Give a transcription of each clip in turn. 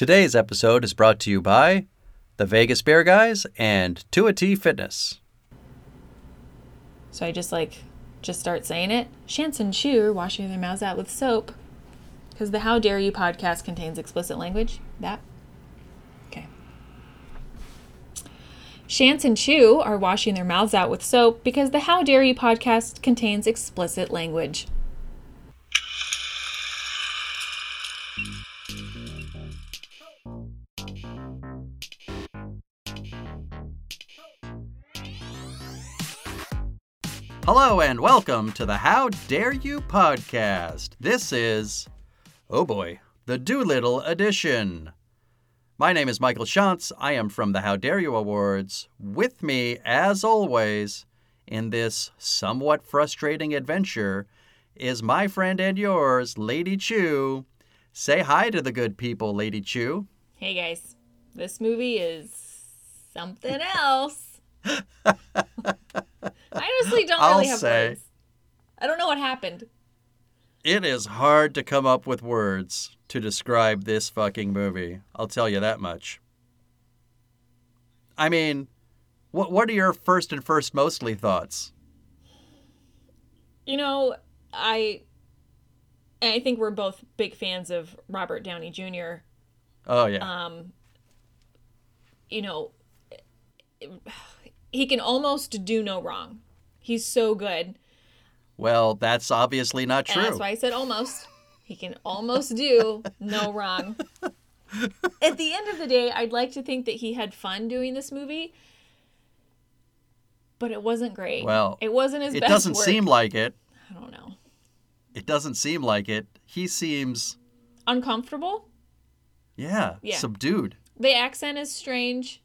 Today's episode is brought to you by the Vegas Beer Guys and 2T Fitness. So I just like, just start saying it. Shantz and Chu are washing their mouths out with soap. Because the How Dare You podcast contains explicit language. That? Okay. Shantz and Chu are washing their mouths out with soap because the How Dare You podcast contains explicit language. Hello and welcome to the How Dare You podcast. This is, oh boy, the Dolittle edition. My name is Michael Shantz. I am from the How Dare You Awards. With me, as always, in this somewhat frustrating adventure, is my friend and yours, Lady Chu. Say hi to the good people, Lady Chu. Hey guys, this movie is something else. I honestly don't I'll really have say- words. I don't know what happened. It is hard to come up with words to describe this fucking movie. I'll tell you that much. I mean, what what are your first and first mostly thoughts? You know, I I think we're both big fans of Robert Downey Jr. Oh yeah. Um you know, he can almost do no wrong. He's so good. well, that's obviously not And true. that's why I said almost. He can almost do no wrong. At the end of the day, I'd like to think that he had fun doing this movie, but it wasn't great. Well, it wasn't his it doesn't work. seem like it. I don't know. It doesn't seem like it. He seems Uncomfortable. yeah, Yeah. subdued. The accent is strange.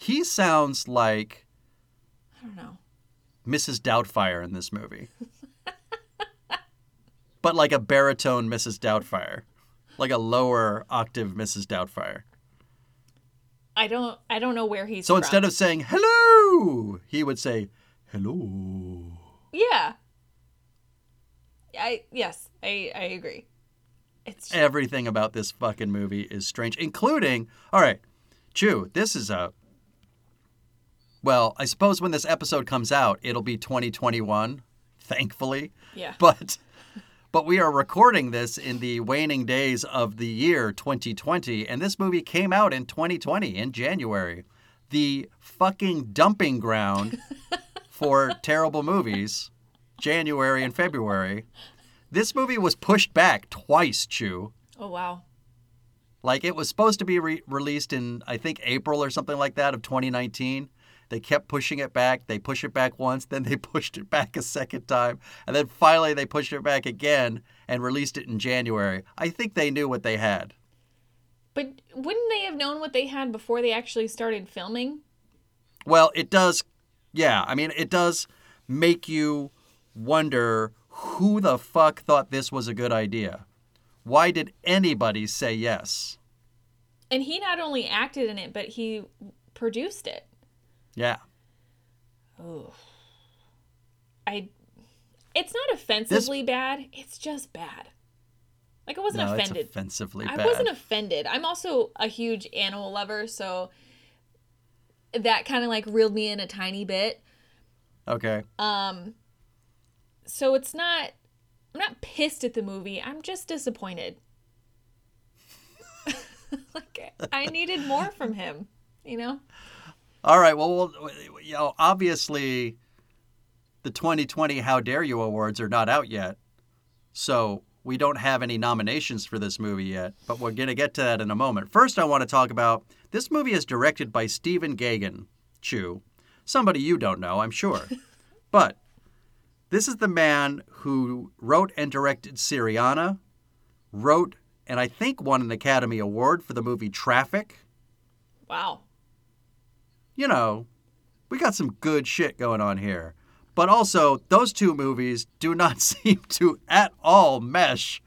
He sounds like I don't know. Mrs. Doubtfire in this movie. but like a baritone Mrs. Doubtfire. Like a lower octave Mrs. Doubtfire. I don't. I don't know where he's. So from. instead of saying hello, he would say hello. yeah. I yes, I I agree. It's Everything about this fucking movie is strange, including, all right, Chu, this is a. Well, I suppose when this episode comes out, it'll be 2021, thankfully. yeah. But but we are recording this in the waning days of the year 2020 and this movie came out in 2020 in January. The fucking dumping ground for terrible movies, January and February. This movie was pushed back twice, Chu. Oh wow. Like it was supposed to be re- released in I think April or something like that of 2019. They kept pushing it back. They pushed it back once, then they pushed it back a second time, and then finally they pushed it back again and released it in January. I think they knew what they had. But wouldn't they have known what they had before they actually started filming? Well, it does yeah, I mean it does make you wonder who the fuck thought this was a good idea. Why did anybody say yes? And he not only acted in it, but he produced it. Yeah. Oh. I it's not offensively bad, it's just bad. Like I wasn't No, offended. offensively I bad. wasn't offended. I'm also a huge animal lover, so that kind of like reeled me in a tiny bit. okay. Um so it's not I'm not pissed at the movie. I'm just disappointed. like I needed more from him, you know? All right. Well, well, you know, obviously, the 2020 How Dare You Awards are not out yet, so we don't have any nominations for this movie yet. But we're gonna get to that in a moment. First, I want to talk about this movie is directed by Stephen Gaghan, Chu, somebody you don't know, I'm sure, but this is the man who wrote and directed Syriana, wrote and I think won an Academy Award for the movie Traffic Wow. You know, we got some good shit going on here. But also, those two movies do not seem to at all mesh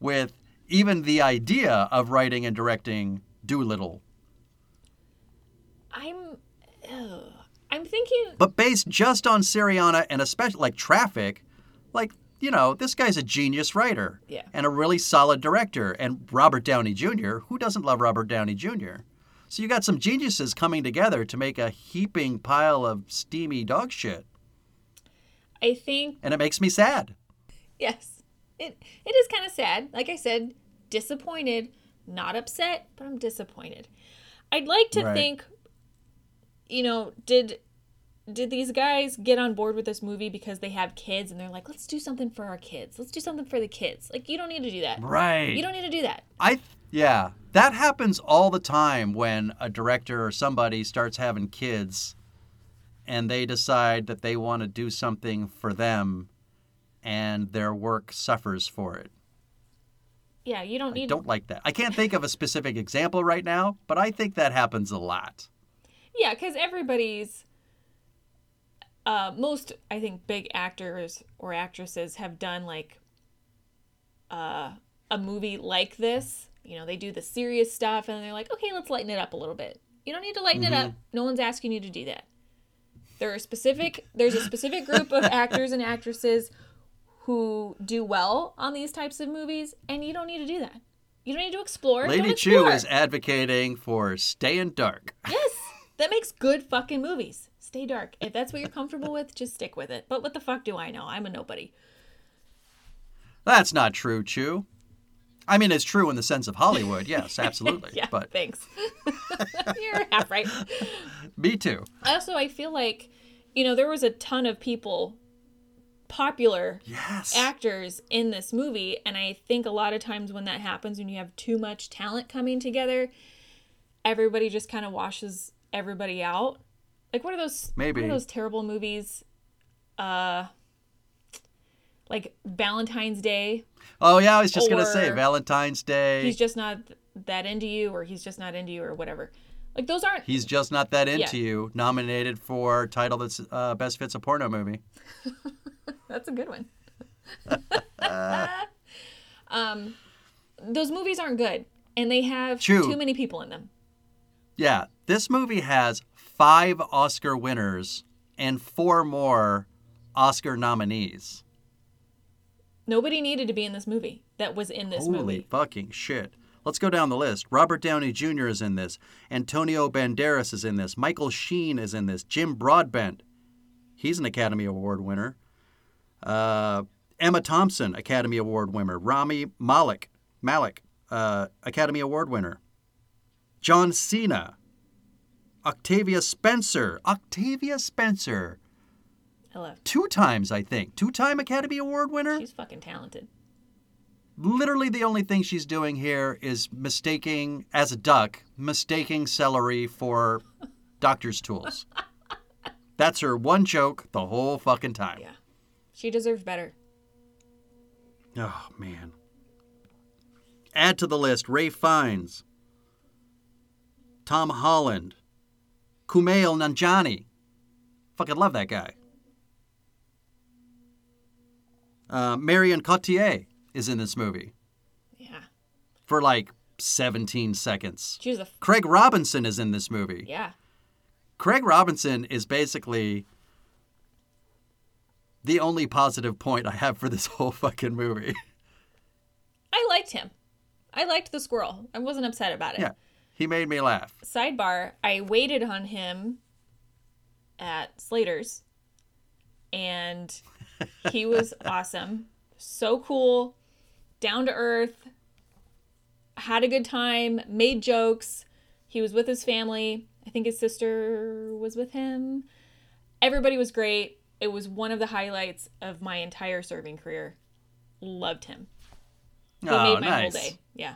with even the idea of writing and directing Dolittle. I'm ugh. I'm thinking But based just on Syriana and especially like Traffic, like you know, this guy's a genius writer Yeah. and a really solid director. And Robert Downey Jr., who doesn't love Robert Downey Jr.? So you got some geniuses coming together to make a heaping pile of steamy dog shit. I think And it makes me sad. yes, it it is kind of sad. Like I said, disappointed, not upset, but I'm disappointed. I'd like to Right. think, you know, did did these guys get on board with this movie because they have kids and they're like, let's do something for our kids. Let's do something for the kids. Like you don't need to do that. Right. You don't need to do that. I yeah, that happens all the time when a director or somebody starts having kids and they decide that they want to do something for them and their work suffers for it. Yeah, you don't need I don't like that. I can't think of a specific example right now, but I think that happens a lot. Yeah, because everybody's. Uh, most, I think, big actors or actresses have done like uh, a movie like this. You know, they do the serious stuff and they're like, okay, let's lighten it up a little bit. You don't need to lighten it up. Mm-hmm. No one's asking you to do that. There are specific. There's a specific group of actors and actresses who do well on these types of movies, and you don't need to do that. You don't need to explore. Lady Chu is advocating for staying dark. Yes, that makes good fucking movies. Stay dark. If that's what you're comfortable with, just stick with it. But what the fuck do I know? I'm a nobody. That's not true, Chu. I mean, it's true in the sense of Hollywood, yes, absolutely. Yeah, But thanks. you're half right. me too. Also, I feel like, you know, there was a ton of people, popular Yes. actors in this movie, and I think a lot of times when that happens, when you have too much talent coming together, everybody just kind of washes everybody out. Like what are those? Maybe. what are those terrible movies? Uh, like Valentine's Day. Oh yeah, I was just gonna say Valentine's Day. He's just not that into you, or he's just not into you, or whatever. Like those aren't. He's just not that into Yeah. you. Nominated for title that's uh, best fits a porno movie. That's a good one. um, those movies aren't good, and they have True. too many people in them. Yeah, this movie has five Oscar winners and four more Oscar nominees. Nobody needed to be in this movie that was in this Holy movie. Holy fucking shit. Let's go down the list. Robert Downey Jr. is in this. Antonio Banderas is in this. Michael Sheen is in this. Jim Broadbent, he's an Academy Award winner. Uh, Emma Thompson, Academy Award winner. Rami Malek, Malik, uh, Academy Award winner. John Cena, Octavia Spencer, Octavia Spencer, Two times I think, two-time Academy Award winner. She's fucking talented. literally the only thing she's doing here is mistaking as a duck mistaking celery for doctor's tools. That's her one joke the whole fucking time. Yeah, she deserves better. oh man. Add to the list ray fiennes tom holland kumail nanjiani. Fucking love that guy uh, marion cotillard is in this movie Yeah, for like 17 seconds. she was a. f- Craig Robinson is in this movie. Yeah, Craig Robinson is basically the only positive point I have for this whole fucking movie. I liked him. I liked the squirrel. I wasn't upset about it. yeah, he made me laugh. Sidebar: I waited on him at Slater's, and he was awesome. So cool, down to earth. Had a good time. Made jokes. He was with his family. I think his sister was with him. Everybody was great. It was one of the highlights of my entire serving career. Loved him. He oh, made my nice. whole day. Yeah.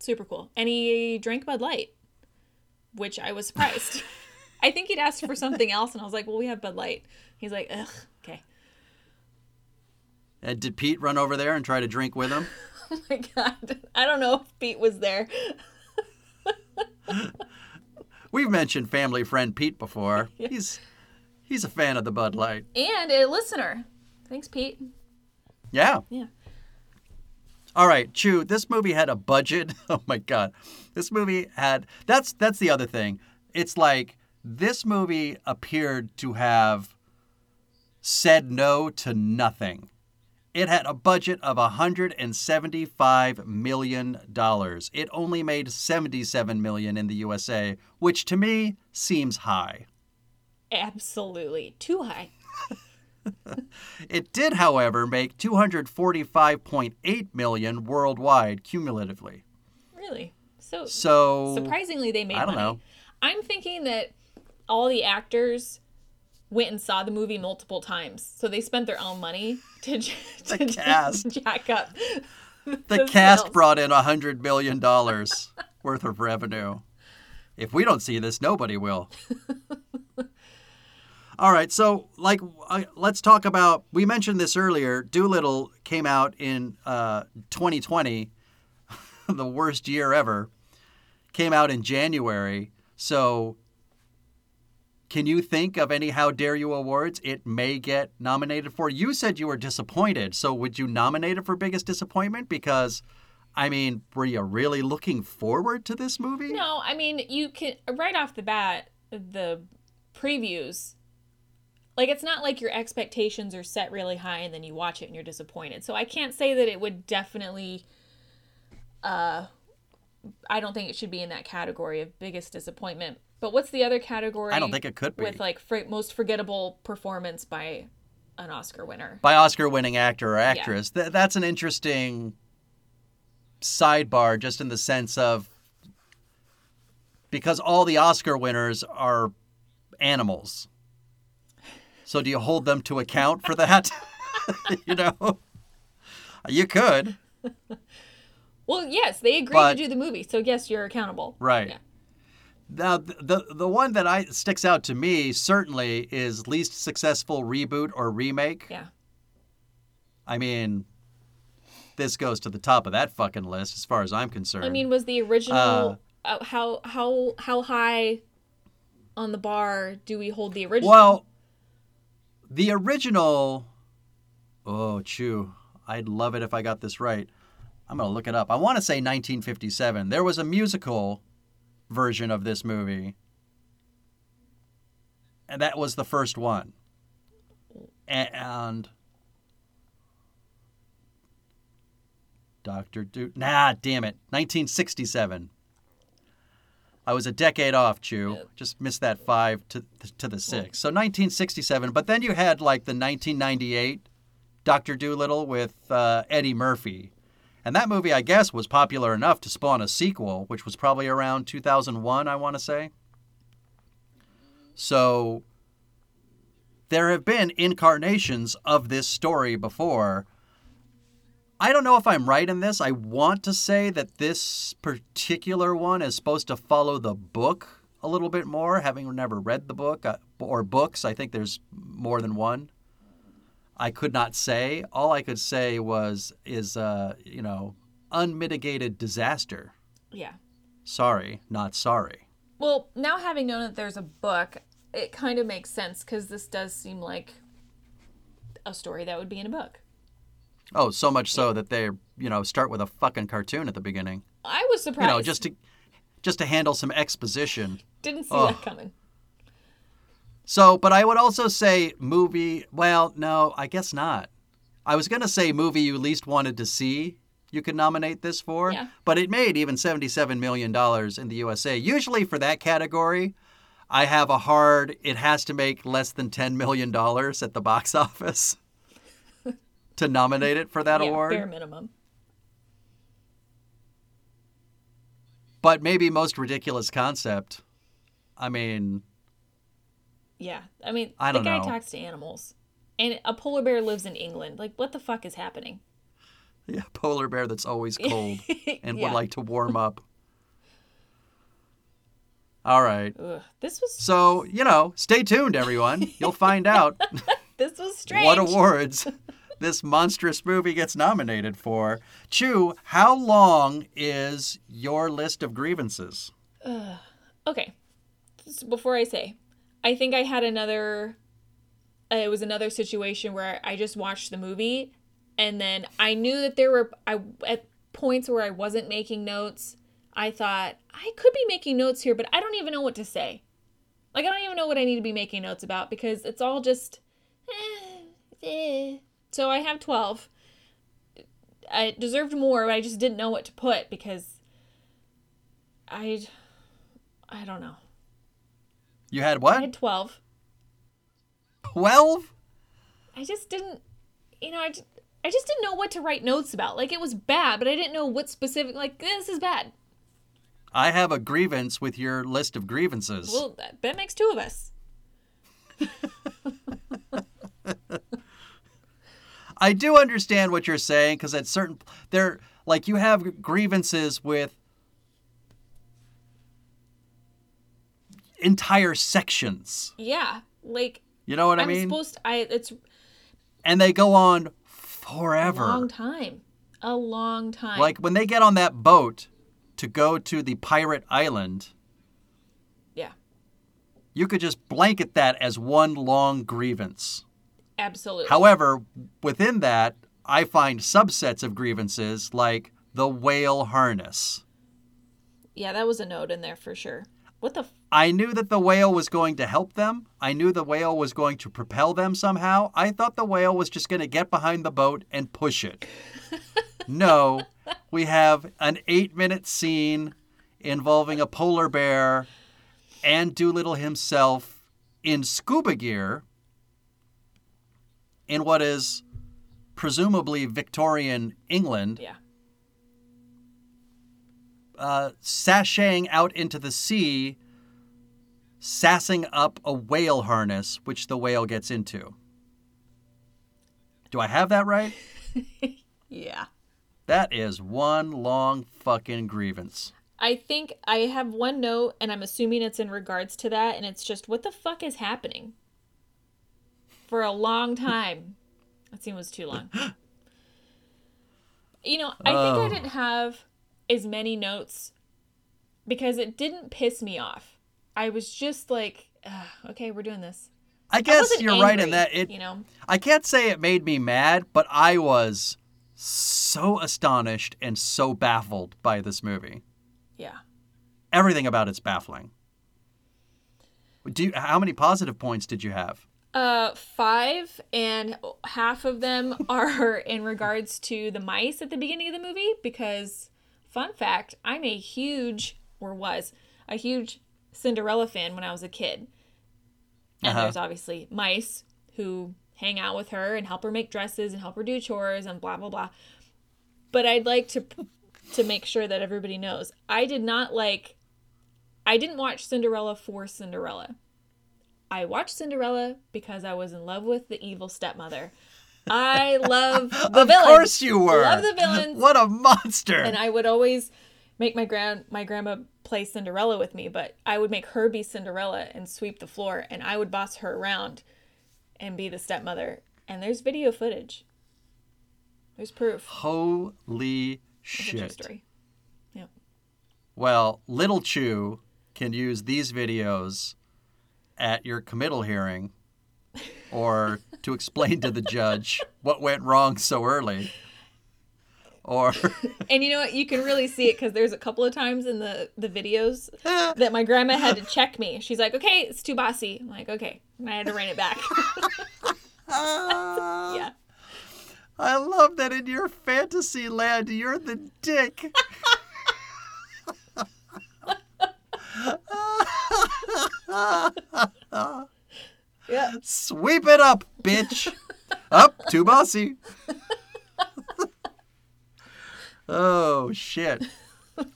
Super cool. And he drank Bud Light, which I was surprised. I think he'd asked for something else, and I was like, well, we have Bud Light. He's like, ugh, okay. And did Pete run over there and try to drink with him? Oh my God. I don't know if Pete was there. We've mentioned family friend Pete before. He's he's a fan of the Bud Light. And a listener. Thanks, Pete. Yeah. Yeah. All right, Chu, this movie had a budget. Oh my god. This movie had that's that's the other thing. It's like this movie appeared to have said no to nothing. It had a budget of $175 million. It only made 77 million in the USA, which to me seems high. Absolutely. Too high. It did, however, make 245.8 million worldwide cumulatively. Really? So So surprisingly they made I don't money. know. I'm thinking that all the actors went and saw the movie multiple times. So they spent their own money to, j- to cast. jack up. the cast sales. brought in a $100 million worth of revenue. If we don't see this, nobody will. All right, so like, uh, let's talk about. We mentioned this earlier. Dolittle came out in uh, 2020, the worst year ever. Came out in January. So, can you think of any How Dare You awards it may get nominated for? You said you were disappointed. So, would you nominate it for biggest disappointment? Because, I mean, were you really looking forward to this movie? No, I mean, you can right off the bat, the previews like it's not like your expectations are set really high and then you watch it and you're disappointed. So I can't say that it would definitely uh I don't think it should be in that category of biggest disappointment. But what's the other category? I don't think it could be. with like fr- most forgettable performance by an Oscar winner. by Oscar winning actor or actress. Th- that's an interesting sidebar, just in the sense of because all the Oscar winners are animals. So do you hold them to account for that? you know, you could, Well, yes, they agreed But- to do the movie, so yes, you're accountable. right? Yeah. Now, th- the the one that I sticks out to me certainly is least successful reboot or remake. Yeah. I mean, this goes to the top of that fucking list as far as I'm concerned. I mean, was the original uh, how how how high on the bar do we hold the original? well, the original. Oh, Chu. I'd love it if I got this right. I'm gonna look it up. I want to say 1957. There was a musical version of this movie, and that was the first one. And Doctor Do. Nah, damn it. 1967. I was a decade off, Chu. Yep. Just missed that five to to the six. So 1967. But then you had like the 1998 Doctor Dolittle with uh, Eddie Murphy, and that movie, I guess, was popular enough to spawn a sequel, which was probably around 2001, I want to say. So there have been incarnations of this story before. I don't know if I'm right in this. I want to say that this particular one is supposed to follow the book a little bit more, having never read the book uh, or books. I think there's more than one. I could not say. All I could say was is uh, you know, unmitigated disaster. yeah. Sorry, not sorry. Well, now having known that there's a book, it kind of makes sense because this does seem like a story that would be in a book. Oh, so much so that they, you know, start with a fucking cartoon at the beginning. I was surprised. You know, just to just to handle some exposition. didn't see Oh. that coming. So, but I would also say movie. Well, no, I guess not. I was gonna say movie you least wanted to see. You could nominate this for, Yeah. but it made even seventy-seven million dollars in the USA. Usually for that category, I have a hard. It has to make less than ten million dollars at the box office to nominate it for that yeah, award. bare minimum. But maybe most ridiculous concept. I mean, Yeah, I mean, I the guy know. talks to animals, and a polar bear lives in England. Like, what the fuck is happening? yeah, polar bear that's always cold and Yeah. would like to warm up. All right. Ugh, this was So, you know, stay tuned, everyone. You'll find out this was strange. what awards this monstrous movie gets nominated for. Chu, how long is your list of grievances? Okay, before I say, I think I had another. Uh, it was another situation where I just watched the movie, and then I knew that there were I at points where I wasn't making notes. I thought I could be making notes here, but I don't even know what to say. Like I don't even know what I need to be making notes about because it's all just. Eh, eh. So I have 12. I deserved more, but I just didn't know what to put because I I don't know. You had what? I had 12. 12? I just didn't you know, I just, I just didn't know what to write notes about. Like it was bad, but I didn't know what specific like this is bad. I have a grievance with your list of grievances. Well, that, that makes two of us. I do understand what you're saying because at certain there like you have grievances with entire sections. Yeah. Like You know what I mean? I'm supposed to, I it's and they go on forever. a long time. A long time. Like when they get on that boat to go to the pirate island, yeah. you could just blanket that as one long grievance. Absolutely. However, within that, I find subsets of grievances like the whale harness. yeah, that was a note in there for sure. What the f- I knew that the whale was going to help them. I knew the whale was going to propel them somehow. I thought the whale was just going to get behind the boat and push it. no, we have an eight minute scene involving a polar bear and Dolittle himself in scuba gear in what is presumably Victorian England Yeah. Uh, sashaying out into the sea, sassing up a whale harness, which the whale gets into. Do I have that right? Yeah. That is one long fucking grievance. I think I have one note, and I'm assuming it's in regards to that, and it's just what the fuck is happening? For a long time. That scene was too long. You know, I think I Oh. didn't have as many notes because it didn't piss me off. I was just like, okay, we're doing this. I I guess wasn't you're right in that it. you know, I can't say it made me mad, but I was so astonished and so baffled by this movie. yeah. Everything about it's baffling. Do you, how many positive points did you have? Uh, five, and half of them are in regards to the mice at the beginning of the movie. Because, fun fact, I'm a huge, or was, a huge Cinderella fan when I was a kid. And Uh-huh. there's obviously mice who hang out with her and help her make dresses and help her do chores and blah blah blah. But I'd like to to make sure that everybody knows I did not like I didn't watch Cinderella for Cinderella. I watched Cinderella because I was in love with the evil stepmother. I love the of villains. course you were. Love the villains. What a monster. And I would always make my grand my grandma play Cinderella with me, but I would make her be Cinderella and sweep the floor, and I would boss her around and be the stepmother. And there's video footage. There's proof. Holy shit. story. Yep. Well, Little Chu can use these videos at your committal hearing or to explain to the judge what went wrong so early. Or And you know what? You can really see it because there's a couple of times in the the videos that my grandma had to check me. She's like, "Okay, it's too bossy." I'm like, "Okay," and I had to rein it back. yeah. I love that in your fantasy land you're the dick. Yeah. Sweep it up, bitch. up, too bossy. oh shit.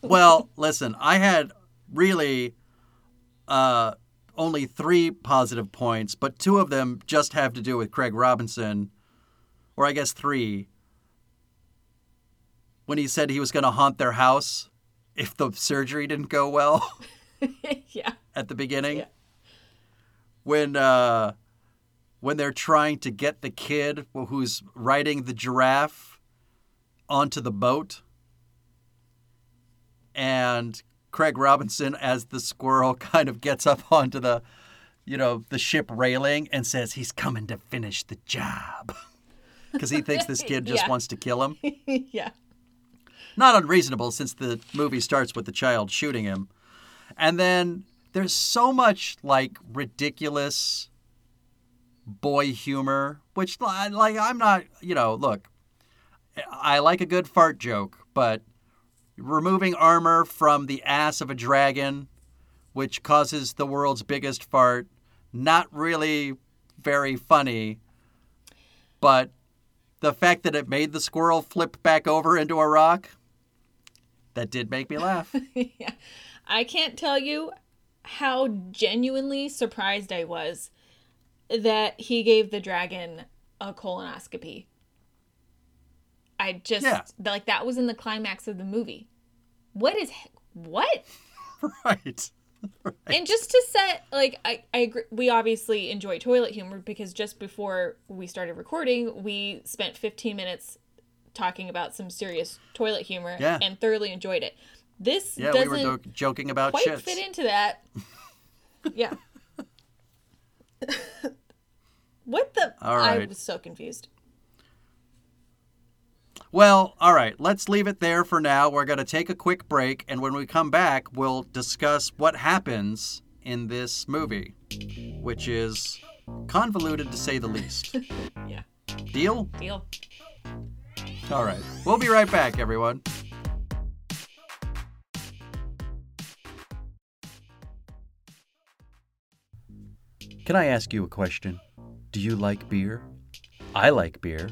Well, listen, I had really uh, only three positive points, but two of them just have to do with Craig Robinson, or I guess three. When he said he was going to haunt their house if the surgery didn't go well yeah. at the beginning. Yeah. When uh, when they're trying to get the kid who's riding the giraffe onto the boat, and Craig Robinson as the squirrel kind of gets up onto the, you know, the ship railing and says he's coming to finish the job. Because he thinks this kid just Yeah. wants to kill him. yeah. Not unreasonable since the movie starts with the child shooting him. And then there's so much like ridiculous boy humor which like I'm not, you know, look, I like a good fart joke, but removing armor from the ass of a dragon, which causes the world's biggest fart, not really very funny. But the fact that it made the squirrel flip back over into a rock, that did make me laugh. yeah. I can't tell you how genuinely surprised I was that he gave the dragon a colonoscopy. I just Yeah. like that was in the climax of the movie. What is what? right. And just to set like I I agree, we obviously enjoy toilet humor because just before we started recording, we spent 15 minutes talking about some serious toilet humor Yeah. and thoroughly enjoyed it. This Yeah, doesn't we were do- joking about quite shits. fit into that. yeah. what the? All I was so confused. Well, all right, let's leave it there for now. We're going to take a quick break, and when we come back, we'll discuss what happens in this movie, which is convoluted to say the least. Yeah. Deal? Deal. All right. We'll be right back, everyone. Can I ask you a question? Do you like beer? I like beer.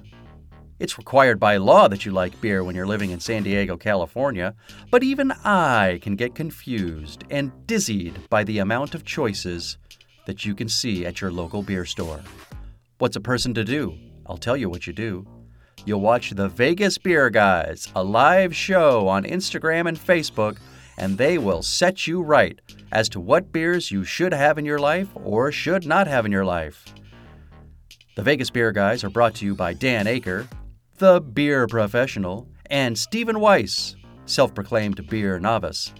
It's required by law that you like beer when you're living in San Diego, California, but even I can get confused and dizzied by the amount of choices that you can see at your local beer store. What's a person to do? I'll tell you what you do. You'll watch the Vegas Beer Guys, a live show on Instagram and Facebook, and they will set you right as to what beers you should have in your life or should not have in your life. The Vegas Beer Guys are brought to you by Dan Aker, the beer professional, and Stephen Weiss, self proclaimed beer novice.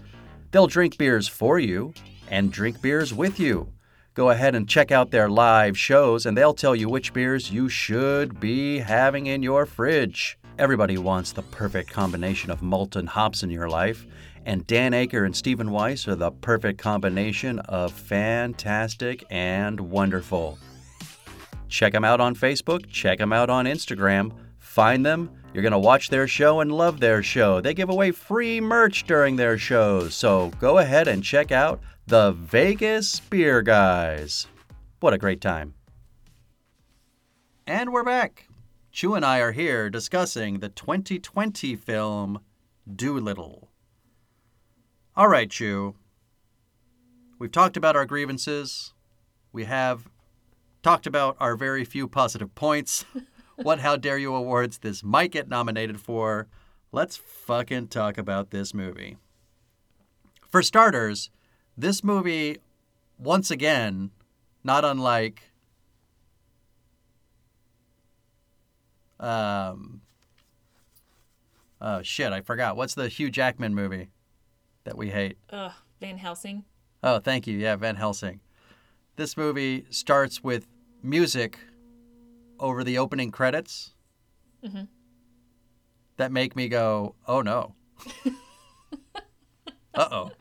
They'll drink beers for you and drink beers with you. Go ahead and check out their live shows, and they'll tell you which beers you should be having in your fridge. Everybody wants the perfect combination of malt and hops in your life, and Dan Aker and Stephen Weiss are the perfect combination of fantastic and wonderful. Check them out on Facebook, check them out on Instagram. Find them. You're going to watch their show and love their show. They give away free merch during their shows. So go ahead and check out the Vegas Beer Guys. What a great time. And we're back. Chu and I are here discussing the 2020 film Doolittle. All right, Chu. We've talked about our grievances. We have talked about our very few positive points. what How Dare You awards this might get nominated for. Let's fucking talk about this movie. For starters, this movie, once again, not unlike um oh shit, I forgot. What's the Hugh Jackman movie that we hate? Ugh, Van Helsing. Oh, thank you. Yeah, Van Helsing. This movie starts with music over the opening credits Mhm. that make me go, oh no. uh oh.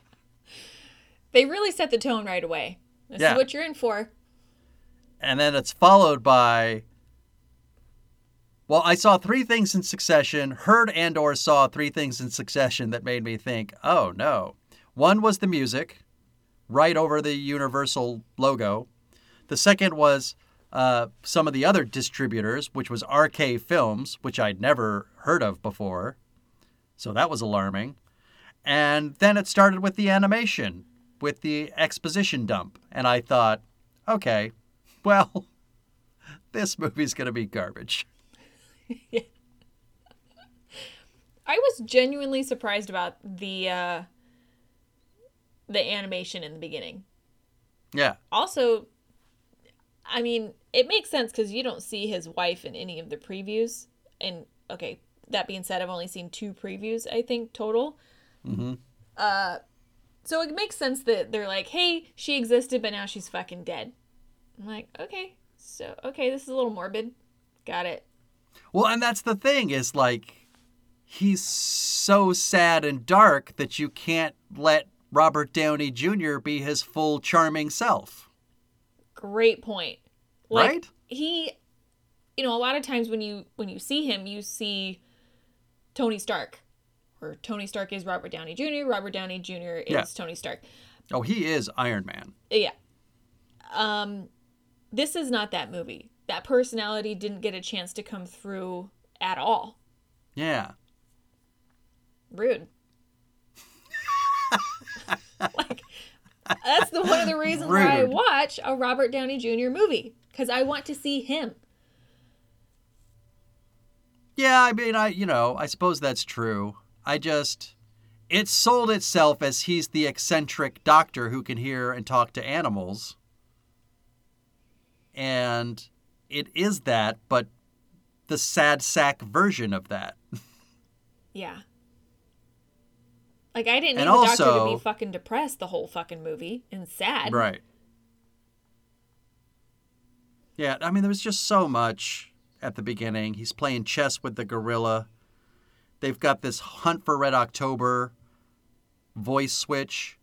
They really set the tone right away. This Yeah. is what you're in for. And then it's followed by well, I saw three things in succession, heard and or saw three things in succession that made me think, "Oh no." One was the music right over the Universal logo. The second was uh, some of the other distributors, which was RK Films, which I'd never heard of before. So that was alarming. And then it started with the animation, with the exposition dump. And I thought, okay, well, this movie's going to be garbage. I was genuinely surprised about the uh the animation in the beginning. Yeah. Also, I mean, it makes sense because you don't see his wife in any of the previews. And okay, that being said, I've only seen two previews, I think, total. Mm-hmm. Uh, so it makes sense that they're like, hey, she existed, but now she's fucking dead. I'm like, okay, so, okay, this is a little morbid. Got it. Well, and that's the thing is like, he's so sad and dark that you can't let Robert Downey Jr. be his full charming self. Great point. Like, Right? He you know, a lot of times when you when you see him, you see Tony Stark, or Tony Stark is Robert Downey Jr. Robert Downey Jr. is Yeah. Tony Stark. Oh, he is Iron Man. Yeah. Um, this is not that movie. That personality didn't get a chance to come through at all. Yeah. Rude. like that's the one of the reasons why I watch a Robert Downey Jr. movie because I want to see him. Yeah, I mean, I you know, I suppose that's true. I just it sold itself as he's the eccentric doctor who can hear and talk to animals. And it is that, but the sad sack version of that. Yeah. Like I didn't need And the doctor to be fucking depressed the whole fucking movie and sad. Right. Yeah, I mean, there was just so much at the beginning. He's playing chess with the gorilla. They've got this Hunt for Red October voice switch.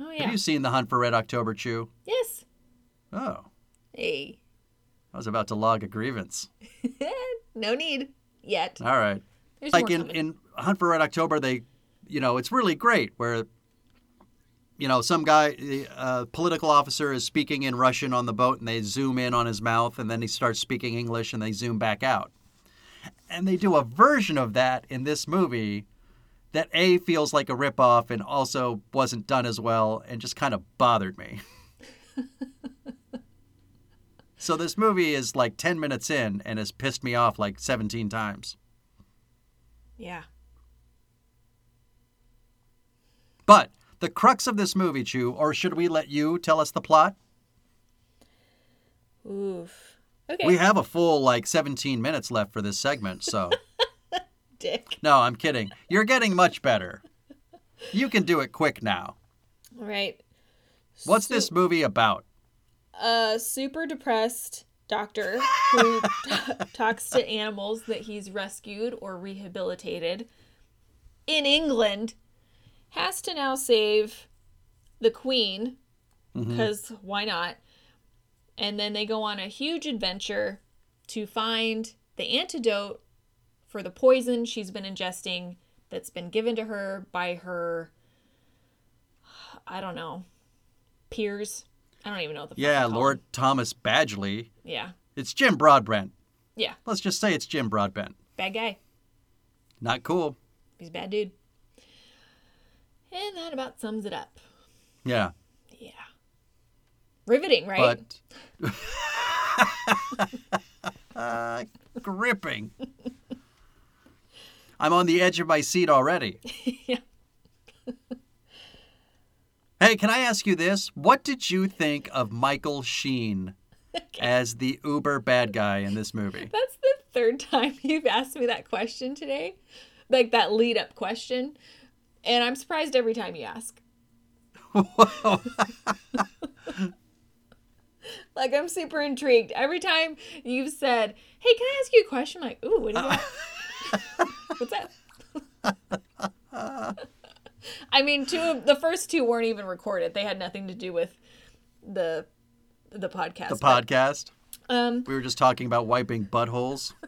Oh yeah. Have you seen the Hunt for Red October, Chu? Yes. Oh, Hey. I was about to log a grievance. no need yet. All right. There's like more in, coming. in Hunt for Red October, they, you know, it's really great where, you know, some guy, a political officer is speaking in Russian on the boat and they zoom in on his mouth and then he starts speaking English and they zoom back out. And they do a version of that in this movie that A feels like a ripoff and also wasn't done as well and just kind of bothered me. so this movie is like 10 minutes in and has pissed me off like 17 times. yeah. But the crux of this movie, Chu, or should we let you tell us the plot? Oof. Okay. We have a full like 17 minutes left for this segment, so Dick. no, I'm kidding. You're getting much better. You can do it quick now. All right. What's So- this movie about? A super depressed doctor who t- talks to animals that he's rescued or rehabilitated in England has to now save the queen mm-hmm. because why not? And then they go on a huge adventure to find the antidote for the poison she's been ingesting that's been given to her by her I don't know peers. I don't even know what the fuck Yeah, Lord them. Thomas Badgley. Yeah. It's Jim Broadbent. Yeah. Let's just say it's Jim Broadbent. Bad guy. Not cool. He's a bad dude. And that about sums it up. Yeah, Yeah. Riveting, right? but uh, gripping. I'm on the edge of my seat already. yeah. Hey, can I ask you this? What did you think of Michael Sheen as the uber bad guy in this movie? That's the third time you've asked me that question today. Like that lead up question. And I'm surprised every time you ask. Like I'm super intrigued. Every time you've said, Hey, can I ask you a question? I'm like, ooh, what do you got? What's that? I mean, two of the first two weren't even recorded. They had nothing to do with the the podcast. the but, podcast. um We were just talking about wiping buttholes.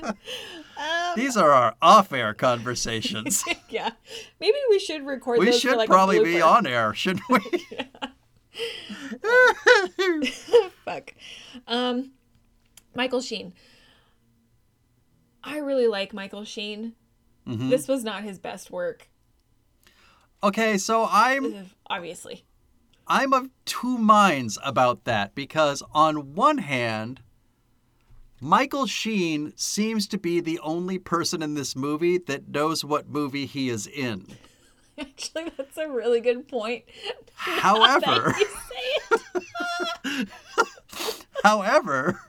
These are our off-air conversations. yeah. Maybe we should record we should like probably be on air, shouldn't we? Fuck. Um, Michael Sheen. I really like Michael Sheen. Mm-hmm. This was not his best work, okay, so I'm obviously. I'm of two minds about that because on one hand, Michael Sheen seems to be the only person in this movie that knows what movie he is in. Actually, that's a really good point. However, You say it. however,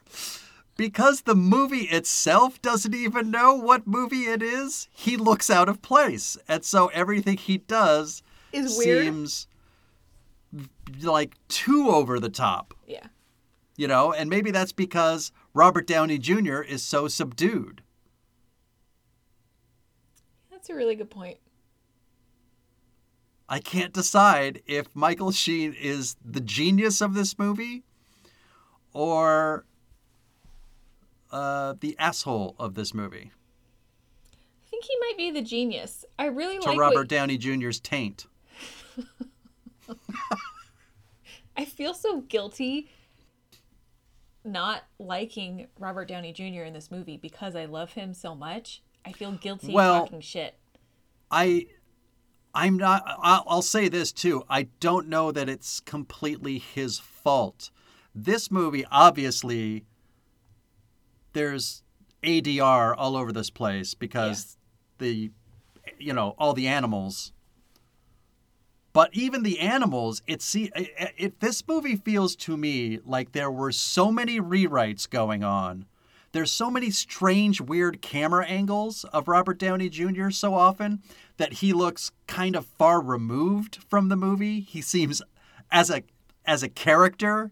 because the movie itself doesn't even know what movie it is, he looks out of place. And so everything he does Is weird. seems like too over the top. Yeah. you know, and maybe that's because Robert Downey Jr. is so subdued. That's a really good point. I can't decide if Michael Sheen is the genius of this movie or uh, the asshole of this movie. I think he might be the genius. I really To like Robert what, Downey Jr.'s taint. I feel so guilty not liking Robert Downey Jr. in this movie because I love him so much. I feel guilty Well- talking shit. I I'm not I'll, I'll say this too. I don't know that it's completely his fault. This movie obviously there's ADR all over this place because the you know all the animals but even the animals it see it, this movie feels to me like there were so many rewrites going on there's so many strange, weird camera angles of Robert Downey Jr. so often that he looks kind of far removed from the movie. He seems as a as a character,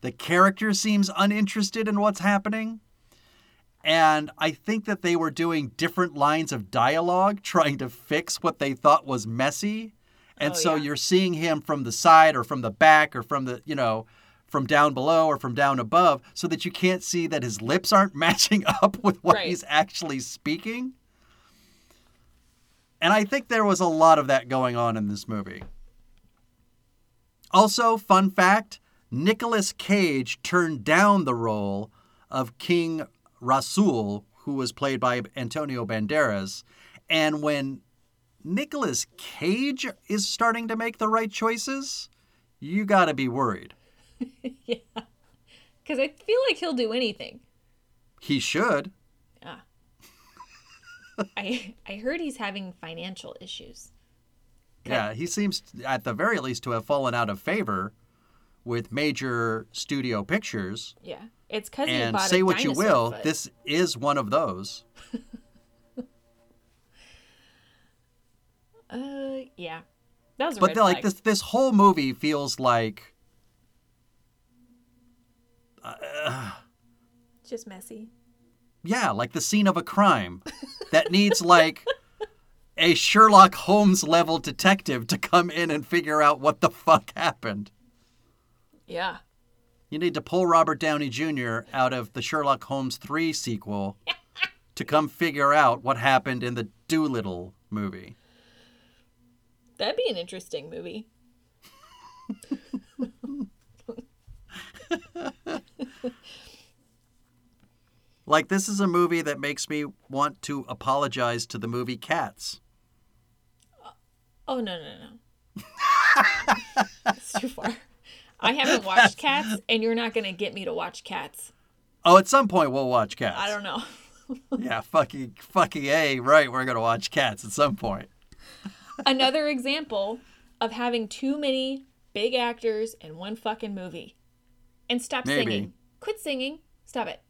the character seems uninterested in what's happening. And I think that they were doing different lines of dialogue trying to fix what they thought was messy. And Oh, so yeah. you're seeing him from the side or from the back or from the, you know, from down below or from down above so that you can't see that his lips aren't matching up with what Right. he's actually speaking. And I think there was a lot of that going on in this movie. Also, fun fact Nicolas Cage turned down the role of King Rasul, who was played by Antonio Banderas. And when Nicolas Cage is starting to make the right choices, you got to be worried. yeah. Because I feel like he'll do anything. He should. Ah. I I heard he's having financial issues. Yeah, he seems, at the very least, to have fallen out of favor with major studio pictures. Yeah. It's because And say what you will, foot. this is one of those. Uh, yeah. That was But like this, this whole movie feels like Just messy. yeah, like the scene of a crime that needs like a Sherlock Holmes level detective to come in and figure out what the fuck happened. Yeah. You need to pull Robert Downey Jr. out of the Sherlock Holmes 3 sequel to come figure out what happened in the Dolittle movie. That'd be an interesting movie. Like, this is a movie that makes me want to apologize to the movie Cats. Uh, oh no no no. It's too far. I haven't watched Cats, and you're not gonna get me to watch Cats. Oh, at some point we'll watch Cats. I don't know. Yeah, fucking, fucking A, right, we're going to watch Cats at some point. Another example of having too many big actors in one fucking movie. And stop Maybe. singing. Quit singing. Stop it.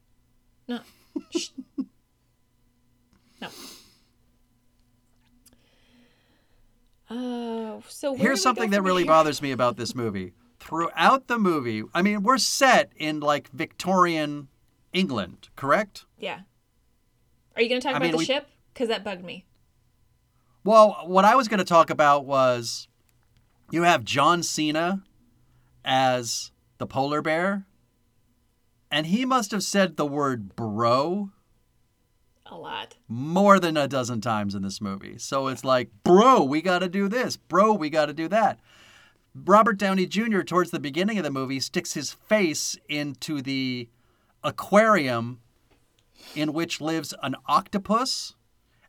No. Shh. No. Uh, so Here's something that really bothers me about this movie. Throughout the movie, I mean, we're set in like Victorian England, correct? Yeah. Are you going to talk I about mean, the we- ship? Because that bugged me. Well, what I was going to talk about was you have John Cena as the polar bear, and he must have said the word bro A lot. more than a dozen times in this movie. So it's like, bro, we got to do this. Bro, we got to do that. Robert Downey Jr., towards the beginning of the movie, sticks his face into the aquarium in which lives an octopus,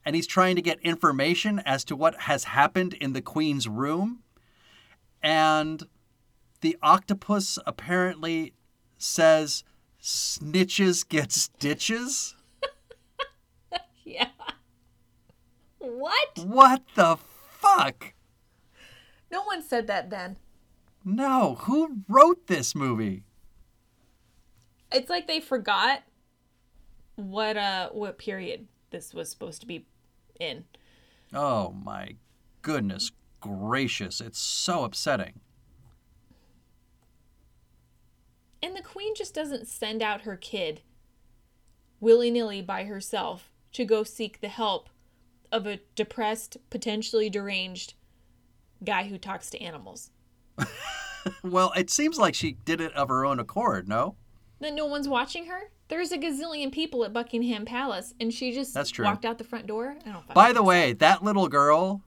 and he's trying to get information as to what has happened in the queen's room. And the octopus apparently says, snitches get stitches. Yeah. What? What the fuck? No one said that then. No, who wrote this movie? It's like they forgot what uh what period this was supposed to be in. Oh my goodness gracious, it's so upsetting. And the queen just doesn't send out her kid willy nilly by herself to go seek the help of a depressed, potentially deranged guy who talks to animals. Well, it seems like she did it of her own accord, no? That no one's watching her. There's a gazillion people at Buckingham Palace, and she just That's true. walked out the front door. I don't. By the way, that little girl,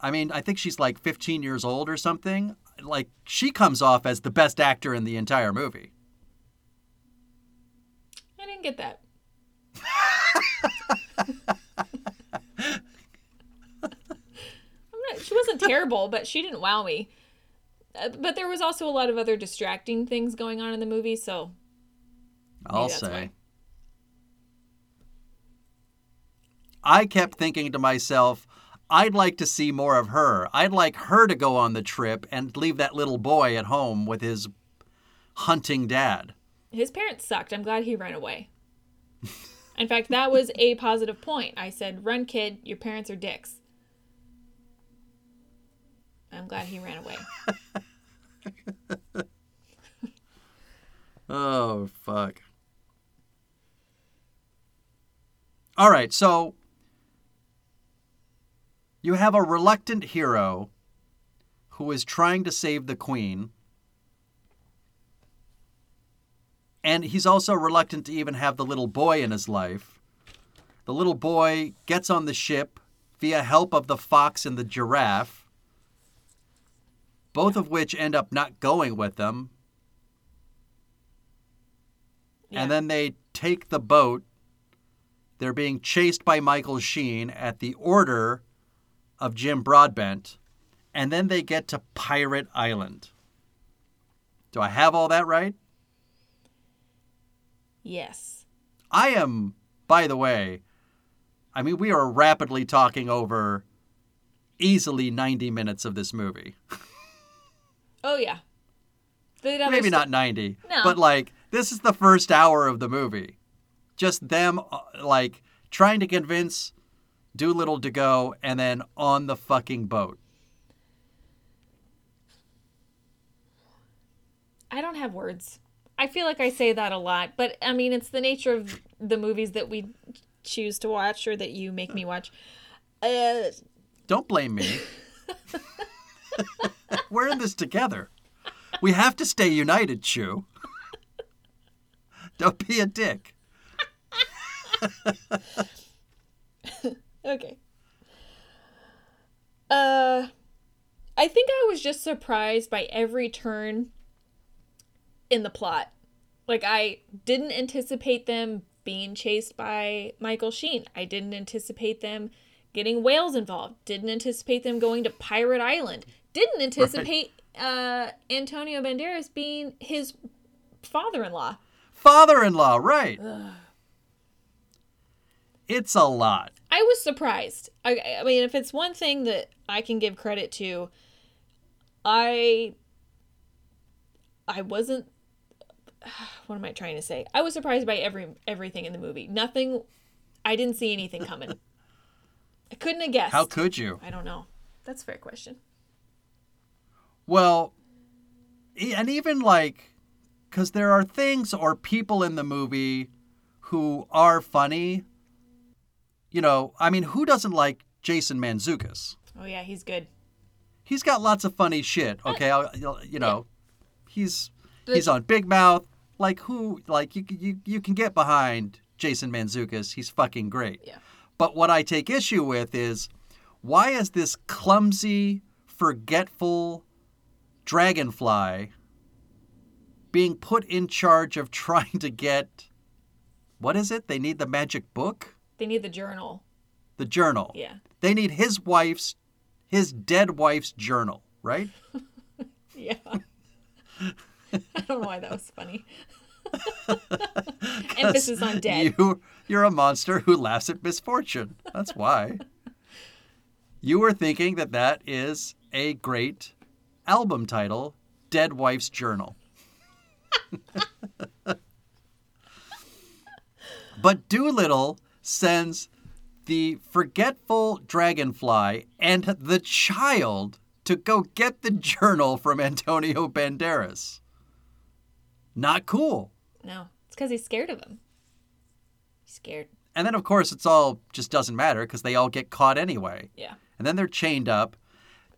I mean, I think she's like 15 years old or something. Like, she comes off as the best actor in the entire movie. I didn't get that. Not, she wasn't terrible, but she didn't wow me. Uh, but there was also a lot of other distracting things going on in the movie, so I'll say. why. I kept thinking to myself, I'd like to see more of her. I'd like her to go on the trip and leave that little boy at home with his hunting dad. his parents sucked. I'm glad he ran away. In fact, that was a positive point. I said, "Run, kid. Your parents are dicks." I'm glad he ran away. Oh, fuck. All right, so you have a reluctant hero who is trying to save the queen. And he's also reluctant to even have the little boy in his life. The little boy gets on the ship via help of the fox and the giraffe, both of which end up not going with them Yeah. and then they take the boat. They're being chased by Michael Sheen at the order of Jim Broadbent, and then they get to Pirate Island. Do I have all that right? Yes. I am, by the way, I mean, we are rapidly talking over easily 90 minutes of this movie. Oh yeah. The other Maybe not 90, No. but like, this is the first hour of the movie. Just them, uh, like, trying to convince Dolittle to go and then on the fucking boat. I don't have words. I feel like I say that a lot, but I mean, it's the nature of the movies that we choose to watch or that you make me watch. Uh, Don't blame me. We're in this together. We have to stay united, Chu. Don't be a dick. okay. Uh, I think I was just surprised by every turn in the plot. Like, I didn't anticipate them being chased by Michael Sheen. I didn't anticipate them getting whales involved. Didn't anticipate them going to Pirate Island. Didn't anticipate uh, Antonio Banderas being his father in law. Father in law, right. It's a lot. I was surprised. I, I mean, if it's one thing that I can give credit to, I I wasn't. What am I trying to say? I was surprised by every everything in the movie. Nothing. I didn't see anything coming. I couldn't have guessed. How could you? I don't know. That's a fair question. Well, and even like, because there are things or people in the movie who are funny. You know, I mean, who doesn't like Jason Mantzoukas? Oh yeah, he's good. He's got lots of funny shit. Okay, I'll, you know, he's he's on Big Mouth. Like who? Like you you you can get behind Jason Mantzoukas. He's fucking great. Yeah. But what I take issue with is why is this clumsy, forgetful dragonfly being put in charge of trying to get what is it? They need the magic book? They need the journal. The journal. Yeah. They need his wife's his dead wife's journal, right? Yeah. I don't know why that was funny. Emphasis on dead. You you're a monster who laughs at misfortune. That's why. you were thinking that that is a great album title, Dead Wife's Journal. but Dolittle sends the forgetful dragonfly and the child to go get the journal from Antonio Banderas. Not cool. No, it's because he's scared of him. He's scared. And then, of course, it's all just doesn't matter because they all get caught anyway. Yeah. And then they're chained up.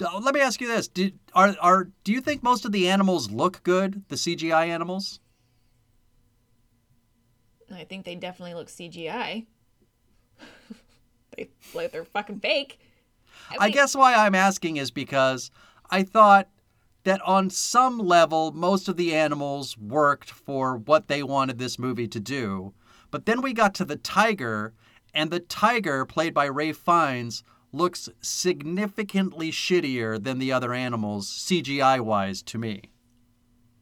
Let me ask you this: do, are are do you think most of the animals look good? The CGI animals? I think they definitely look CGI. they like they're fucking fake. I mean- guess why I'm asking is because I thought that on some level most of the animals worked for what they wanted this movie to do. But then we got to the tiger, and the tiger, played by Ralph Fiennes, looks significantly shittier than the other animals, CGI wise, to me.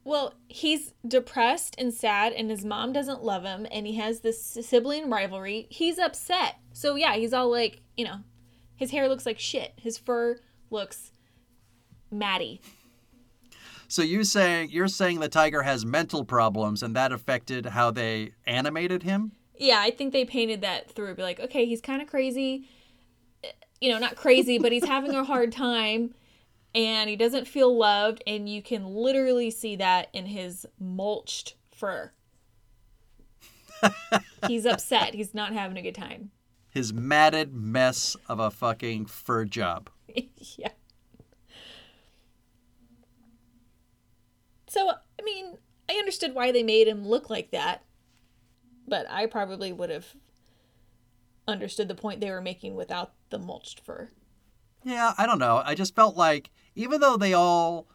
Well, he's depressed and sad, and his mom doesn't love him, and he has this sibling rivalry. He's upset. So, yeah, he's all like, you know, his hair looks like shit. His fur looks matty. So you saying you're saying the tiger has mental problems and that affected how they animated him? Yeah, I think they painted that through. Be like, okay, he's kind of crazy. You know, not crazy, but he's having a hard time and he doesn't feel loved. And you can literally see that in his mulched fur. he's upset. He's not having a good time. His matted mess of a fucking fur job. yeah. So, I mean, I understood why they made him look like that, but I probably would have understood the point they were making without the mulched fur. Yeah, I don't know. I just felt like even though they all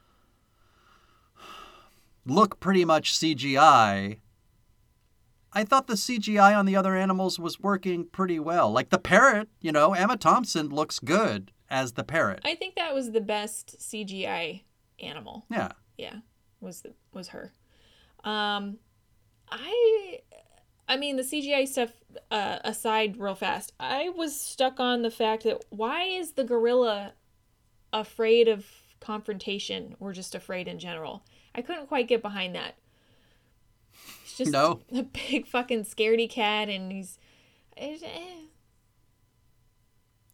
look pretty much CGI, I thought the CGI on the other animals was working pretty well. Like the parrot, you know, Emma Thompson looks good as the parrot. I think that was the best CGI animal. Yeah. Yeah, was the, was her. Um, I, I mean the CGI stuff uh, aside, real fast. I was stuck on the fact that why is the gorilla afraid of confrontation or just afraid in general? I couldn't quite get behind that. He's just No. a big fucking scaredy cat, and he's. eh.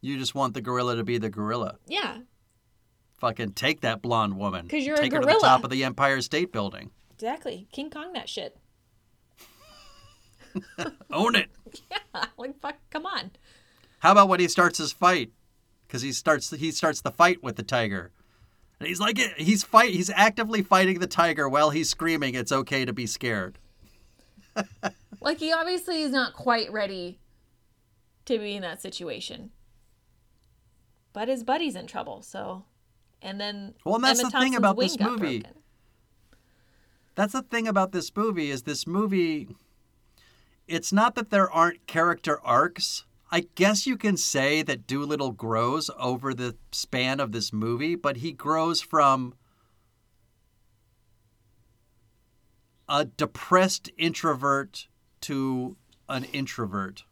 You just want the gorilla to be the gorilla. Yeah, Fucking take that blonde woman. Because you're a take her to the top of the Empire State Building. exactly. King Kong that shit. Own it. Yeah, like fuck, come on. How about when he starts his fight? Because he starts he starts the fight with the tiger, and he's like he's fight he's actively fighting the tiger while he's screaming. It's okay to be scared. Like he obviously is not quite ready to be in that situation. But his buddy's in trouble, so and then Well, and that's Emma the thing about this movie. broken. That's the thing about this movie is this movie. It's not that there aren't character arcs. I guess you can say that Dolittle grows over the span of this movie, but he grows from a depressed introvert to an introvert.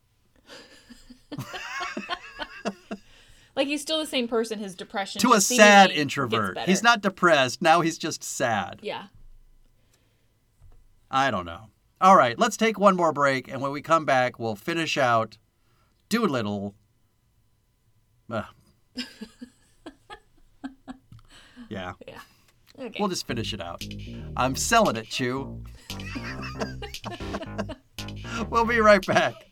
Like he's still the same person. His depression To a sad introvert. He's not depressed. Now he's just sad. Yeah. I don't know. All right, let's take one more break, and when we come back, we'll finish out Dolittle. Uh. yeah, Yeah. Okay. we'll just finish it out. I'm selling it, Chu. we'll be right back.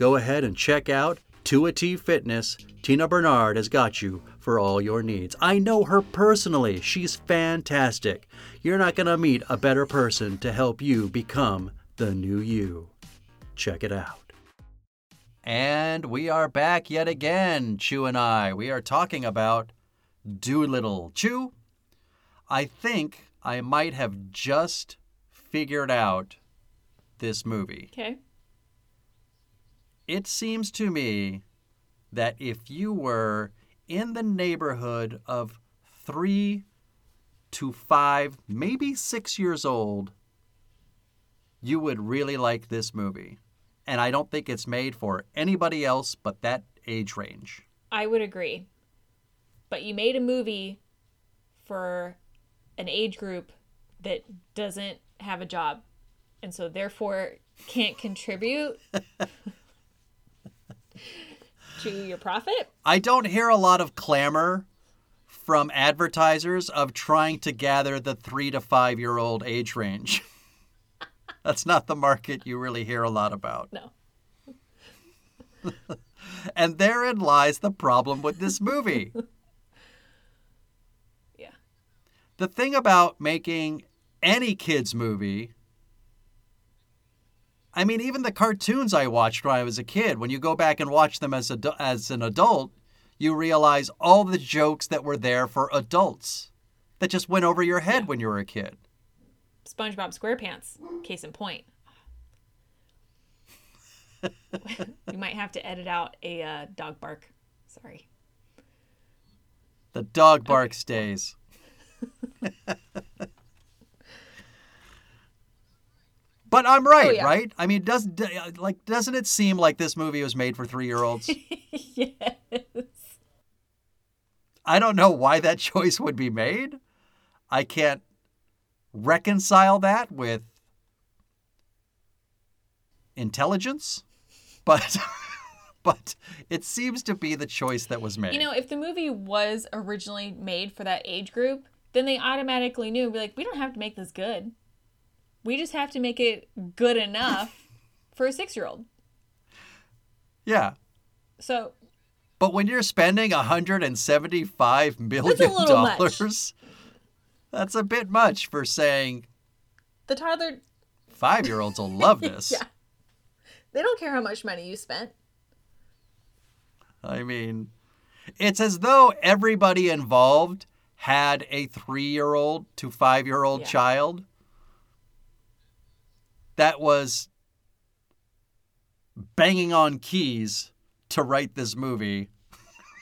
Go ahead and check out 2AT Fitness. Tina Bernard has got you for all your needs. I know her personally. She's fantastic. You're not going to meet a better person to help you become the new you. Check it out. And we are back yet again, Chu and I. We are talking about Dolittle. Chu, I think I might have just figured out this movie. Okay. It seems to me that if you were in the neighborhood of three to five, maybe six years old, you would really like this movie. And I don't think it's made for anybody else but that age range. I would agree. But you made a movie for an age group that doesn't have a job and so therefore can't contribute to your profit. I don't hear a lot of clamor from advertisers of trying to gather the three to five year old age range. That's not the market you really hear a lot about. No. And therein lies the problem with this movie. Yeah. the thing about making any kids movie I mean even the cartoons I watched when I was a kid when you go back and watch them as a, as an adult you realize all the jokes that were there for adults that just went over your head when you were a kid. SpongeBob SquarePants, case in point. you might have to edit out a uh, dog bark. Sorry. The dog bark stays. but I'm right, Oh, yeah. right? I mean, does d- uh, like doesn't it seem like this movie was made for 3-year-olds? yes. I don't know why that choice would be made. I can't reconcile that with intelligence, but but it seems to be the choice that was made. You know, if the movie was originally made for that age group, then they automatically knew, be like, we don't have to make this good. We just have to make it good enough for a six year old. yeah. So But when you're spending 175 million dollars, that's a bit much for saying the toddler, 5-year-olds will love this. Yeah. they don't care how much money you spent. I mean, it's as though everybody involved had a 3-year-old to 5-year-old Yeah. child that was banging on keys to write this movie.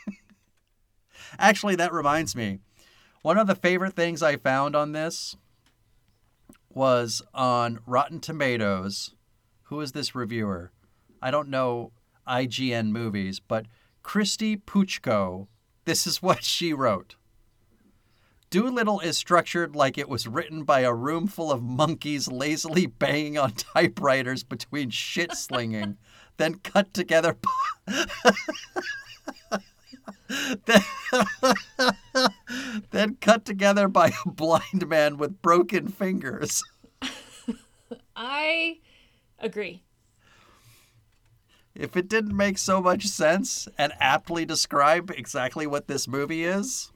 Actually, that reminds me. One of the favorite things I found on this was on Rotten Tomatoes. Who is this reviewer? I don't know IGN movies, but Kristy Puchko. This is what she wrote. Dolittle is structured like it was written by a room full of monkeys lazily banging on typewriters between shit slinging, then cut together. then, then cut together by a blind man with broken fingers. I agree. If it didn't make so much sense and aptly describe exactly what this movie is,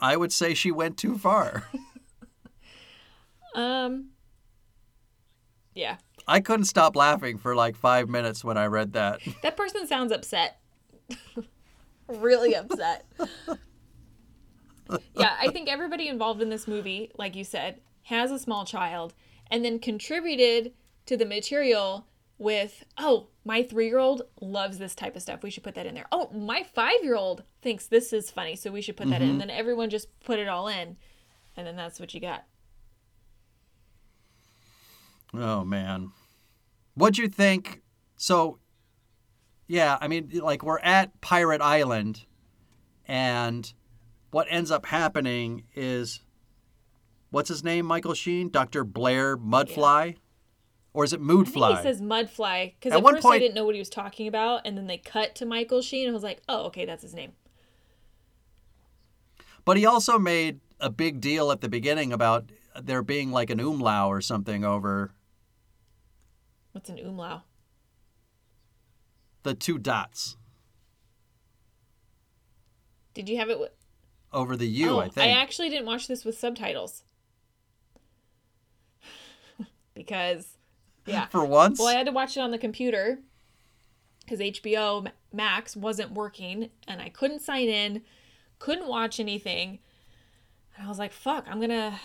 I would say she went too far. Um, yeah. I couldn't stop laughing for like five minutes when I read that. That person sounds upset. really upset. yeah, I think everybody involved in this movie, like you said, has a small child and then contributed to the material with, oh, my three year old loves this type of stuff. We should put that in there. Oh, my five year old thinks this is funny, so we should put that in. And then everyone just put it all in. And then that's what you got. Oh man. What'd you think? So yeah, I mean like we're at Pirate Island and what ends up happening is what's his name, Michael Sheen? Dr. Blair Mudfly? Or is it I Moodfly? he says mudfly because At at, one first I didn't know what he was talking about, and then they cut to Michael Sheen, and I was like, "Oh, okay, that's his name." But he also made a big deal at the beginning about there being like an umlau or something over What's an umlau? the two dots Did you have it? W- over the U, oh, I think. actually didn't watch this with subtitles because, yeah. For once. Well, I had to watch it on the computer because HBO Max wasn't working, and I couldn't sign in, couldn't watch anything. And I was like, fuck, I'm gonna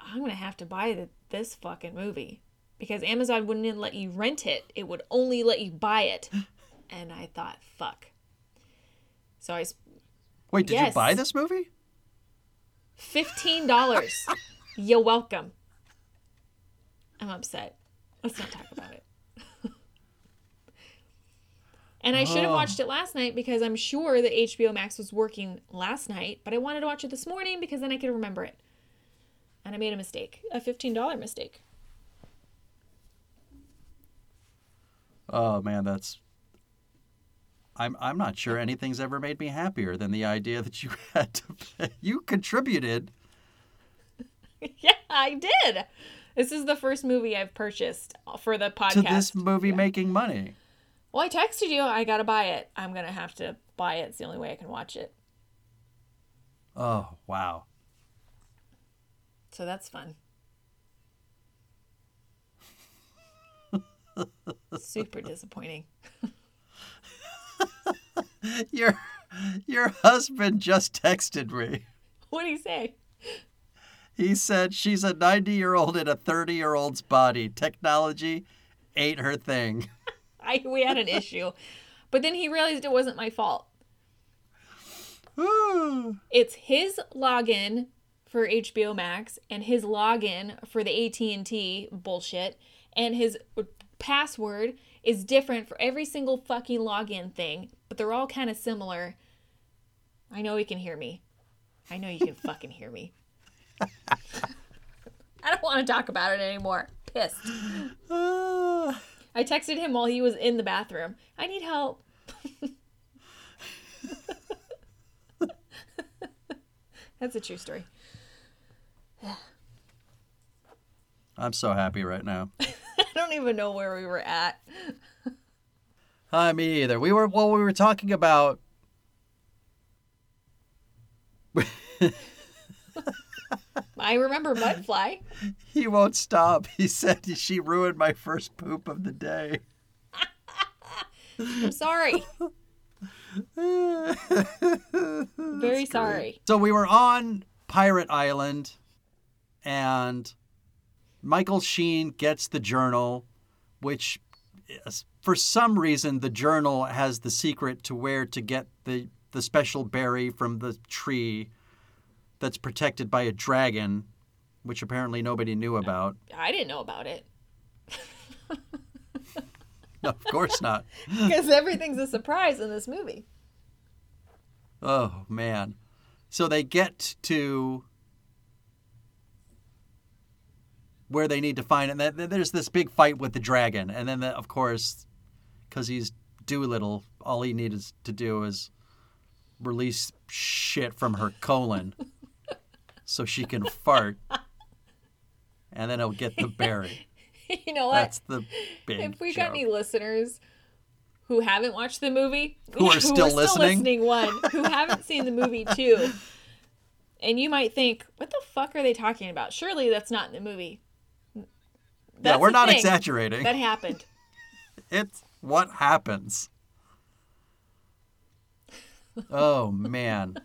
I'm gonna have to buy the, this fucking movie. Because Amazon wouldn't let you rent it. It would only let you buy it. And I thought, fuck. So I Wait, did you buy this movie? fifteen dollars. You're welcome. I'm upset. Let's not talk about it. and I should have Oh. watched it last night because I'm sure that HBO Max was working last night, but I wanted to watch it this morning because then I could remember it. And I made a mistake, a fifteen dollar mistake. Oh man, that's. I'm I'm not sure anything's ever made me happier than the idea that you had to pay. You contributed. yeah, I did. This is the first movie I've purchased for the podcast. to this movie making money. Well, I texted you. I gotta buy it. I'm gonna have to buy it. It's the only way I can watch it. Oh wow. So that's fun. Super disappointing. Your your husband just texted me. What do you say? He said she's a 90 year old in a 30 year old's body. Technology ain't her thing. I we had an issue, but then he realized it wasn't my fault. It's his login for HBO Max and his login for the AT&T bullshit and his password is different for every single fucking login thing, but they're all kind of similar. I know he can hear me. I know you can fucking hear me. I don't want to talk about it anymore. Pissed. I texted him while he was in the bathroom. I need help. That's a true story. I'm so happy right now. I don't even know where we were at. Uh, me either. We were well. We were talking about. I remember Mudfly. He won't stop. He said she ruined my first poop of the day. I'm sorry. Very sorry. So we were on Pirate Island, and Michael Sheen gets the journal, which is- for some reason the journal has the secret to where to get the the special berry from the tree that's protected by a dragon, which apparently nobody knew about. I didn't know about it of course not. because everything's a surprise in this movie. Oh man. So they get to where they need to find it. And there's this big fight with the dragon, and then the, of course, because he's Dolittle, all he needs to do is release shit from her colon, so she can fart, and then he'll get the berry. you know what? That's the big. if we got any listeners who haven't watched the movie, Who are still listening? one, who haven't seen the movie two, and you might think, what the fuck are they talking about? Surely that's not in the movie. yeah, we're not exaggerating. That happened. It's what happens. Oh man.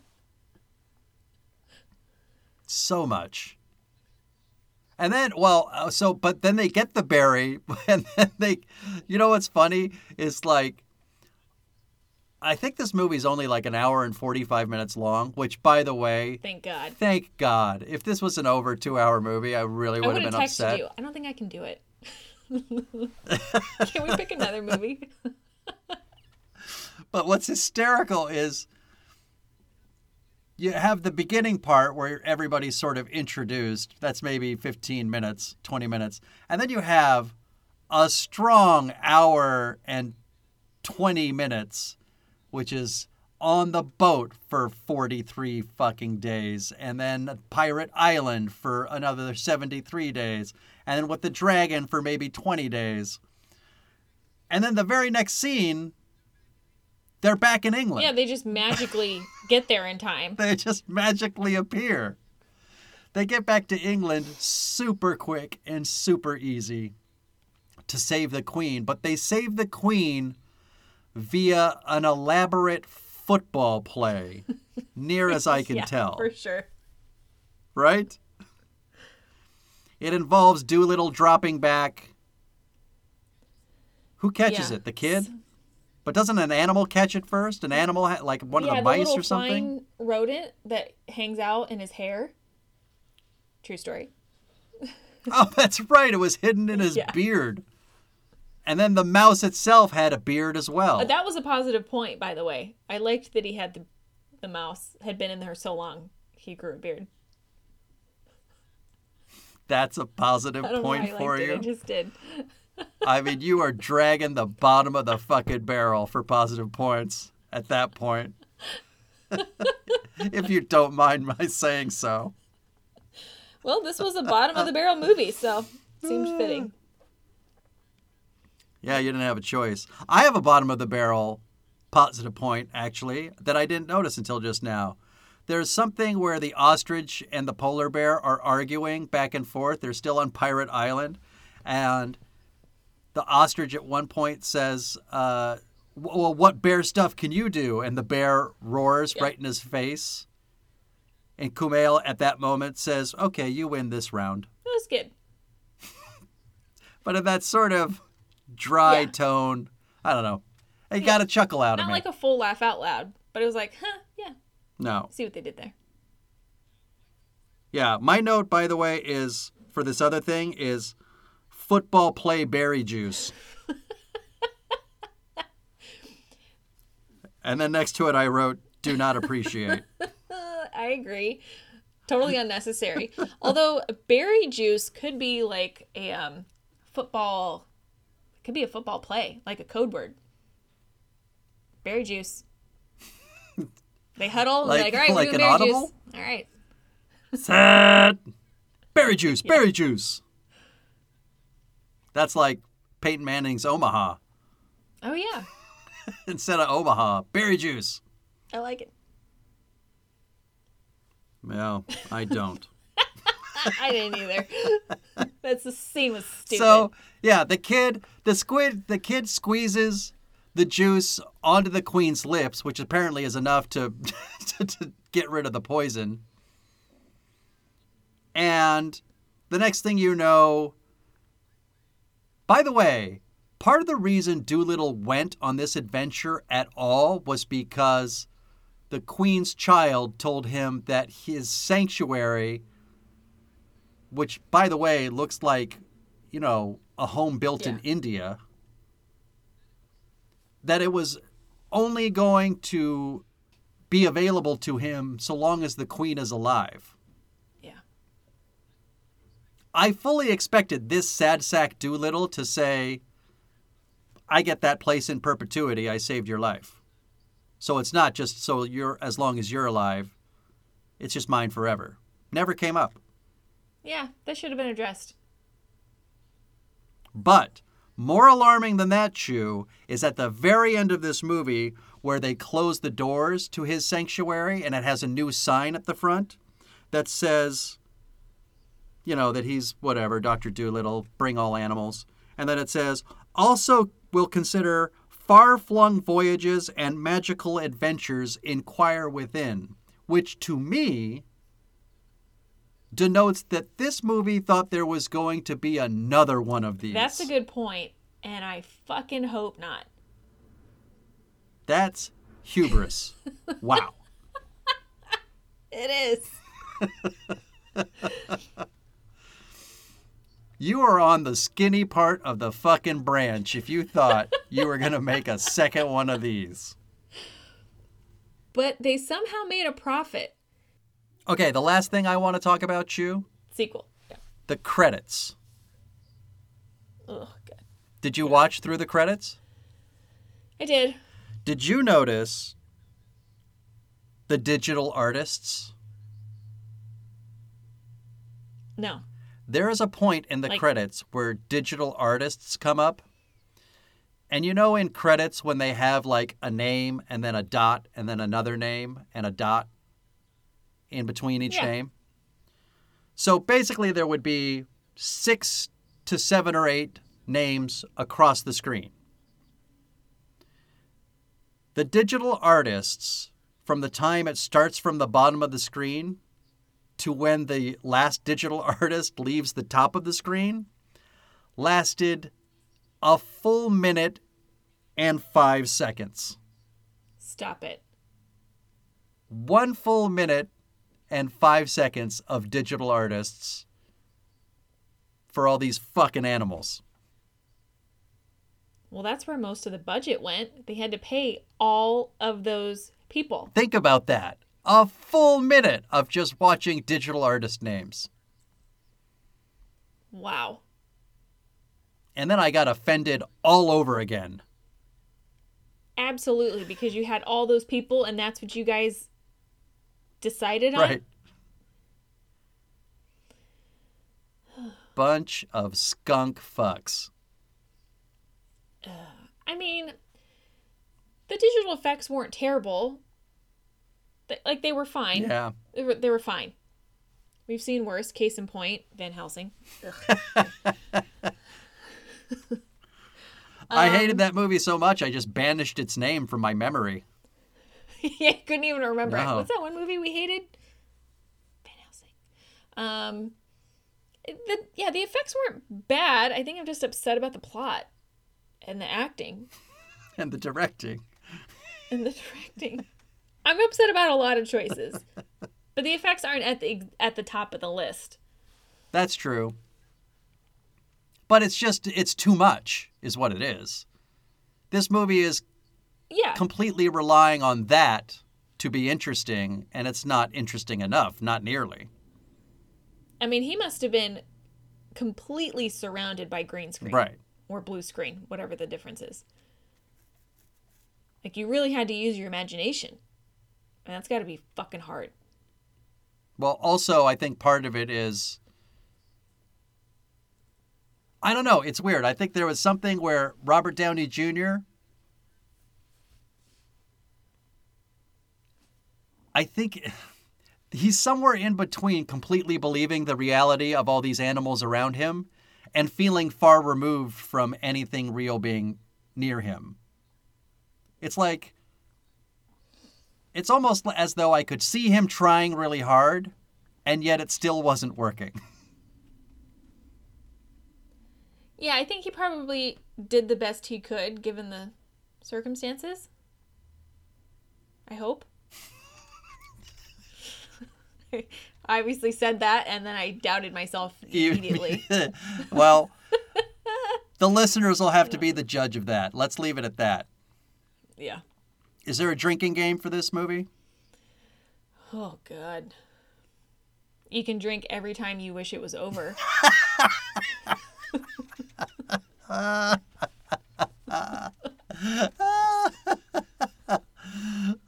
So much. And then, well, uh, so, but then they get the berry, and then they, you know what's funny? Is like, I think this movie's only like an hour and 45 minutes long, which, by the way, Thank God. thank God. If this was an over two hour movie, I really I would would have been upset. you. I don't think I can do it. can we pick another movie? But what's hysterical is you have the beginning part where everybody's sort of introduced. That's maybe 15 minutes, 20 minutes. And then you have a strong hour and 20 minutes, which is on the boat for 43 fucking days. And then Pirate Island for another 73 days. And then with the dragon for maybe 20 days. And then the very next scene, they're back in England. yeah, they just magically get there in time. They just magically appear. They get back to England super quick and super easy to save the queen, but they save the queen via an elaborate football play, near as I can yeah, tell. For sure. right? It involves Dolittle dropping back. Who catches Yeah. it? The kid? But doesn't an animal catch it first? An animal, ha- like one yeah, of the the mice or something? flying rodent that hangs out in his hair. True story. Oh, that's right. It was hidden in his Yeah. beard. And then the mouse itself had a beard as well. Uh, that was a positive point, by the way. I liked that he had the the mouse had been in there so long he grew a beard. That's a positive point know why I for you. it. I just did. I mean, you are dragging the bottom of the fucking barrel for positive points at that point. if you don't mind my saying so. Well, this was a bottom of the barrel movie, so seemed fitting. Yeah, you didn't have a choice. I have a bottom of the barrel positive point, actually, that I didn't notice until just now. There's something where the ostrich and the polar bear are arguing back and forth. They're still on Pirate Island. And the ostrich at one point says, uh, Well, what bear stuff can you do? And the bear roars Yeah. right in his face. And Kumail at that moment says, Okay, you win this round. It was good. But in that sort of dry Yeah. tone, I don't know. It got a chuckle out of Not like a full laugh out loud, but it was like, huh, yeah, no. see what they did there. Yeah, my note, by the way, is for this other thing is football play berry juice. and then next to it, I wrote, do not appreciate. I agree. Totally unnecessary. Although berry juice could be like a um, football, it could be a football play, like a code word. Berry juice. They huddle Like- like, all right, we're like doing berry audible? juice. All right. Sad. Berry juice, berry juice. That's like Peyton Manning's Omaha. Oh yeah, Instead of Omaha, berry juice. I like it. No, I don't. I didn't either. That's the scene was stupid. So yeah, the kid, the squid, the kid squeezes the juice onto the queen's lips, which apparently is enough to to, to get rid of the poison. And the next thing you know, by the way, part of the reason Dolittle went on this adventure at all was because the queen's child told him that his sanctuary, which by the way looks like, you know, a home built in India, that it was only going to be available to him so long as the queen is alive. I fully expected this sad sack Dolittle to say, I get that place in perpetuity. I saved your life. So it's not just so you're as long as you're alive. It's just mine forever. Never came up. yeah, that should have been addressed. But more alarming than that, Chu, is at the very end of this movie where they close the doors to his sanctuary and it has a new sign at the front that says, you know, that he's whatever, Dr. Dolittle, bring all animals. And then it says, also will consider far flung voyages and magical adventures inquire within, which to me denotes that this movie thought there was going to be another one of these. That's a good point, and I fucking hope not. That's hubris. wow. It is. You are on the skinny part of the fucking branch if you thought you were going to make a second one of these. But they somehow made a profit. Okay, the last thing I want to talk about, Chu, Sequel. Yeah. the credits. Oh, God. Did you watch through the credits? I did. Did you notice the digital artists? No. There is a point in the Like- credits where digital artists come up. And you know, in credits, when they have like a name and then a dot and then another name and a dot in between each Yeah. name? So basically, there would be six to seven or eight names across the screen. The digital artists, from the time it starts from the bottom of the screen to when the last digital artist leaves the top of the screen lasted a full minute and five seconds. Stop it. One full minute and five seconds of digital artists for all these fucking animals. Well, that's where most of the budget went. They had to pay all of those people. Think about that. A full minute of just watching digital artist names. Wow. And then I got offended all over again. Absolutely, because you had all those people and that's what you guys decided on. Right. Bunch of skunk fucks. I mean, the digital effects weren't terrible. Like they were fine. Yeah. They were, they were fine. We've seen worse. Case in point, Van Helsing. I Um, hated that movie so much I just banished its name from my memory. yeah, couldn't even remember it. No. What's that one movie we hated? Van Helsing. Um, the, yeah, the effects weren't bad. I think I'm just upset about the plot and the acting And the directing. and the directing. I'm upset about a lot of choices, but the effects aren't at the at the top of the list. That's true. But it's just it's too much is what it is. This movie is Yeah, completely relying on that to be interesting and it's not interesting enough, not nearly. I mean, he must have been completely surrounded by green screen. Right. Or blue screen, whatever the difference is. Like, you really had to use your imagination. And that's got to be fucking hard. Well, also, I think part of it is. I don't know. It's weird. I think there was something where Robert Downey Jr. I think he's somewhere in between completely believing the reality of all these animals around him and feeling far removed from anything real being near him. It's like it's almost as though I could see him trying really hard, and yet it still wasn't working. Yeah, I think he probably did the best he could given the circumstances. I hope. I obviously said that and then I doubted myself immediately. well, the listeners will have to be the judge of that. Let's leave it at that. yeah. Is there a drinking game for this movie? Oh, God. You can drink every time you wish it was over.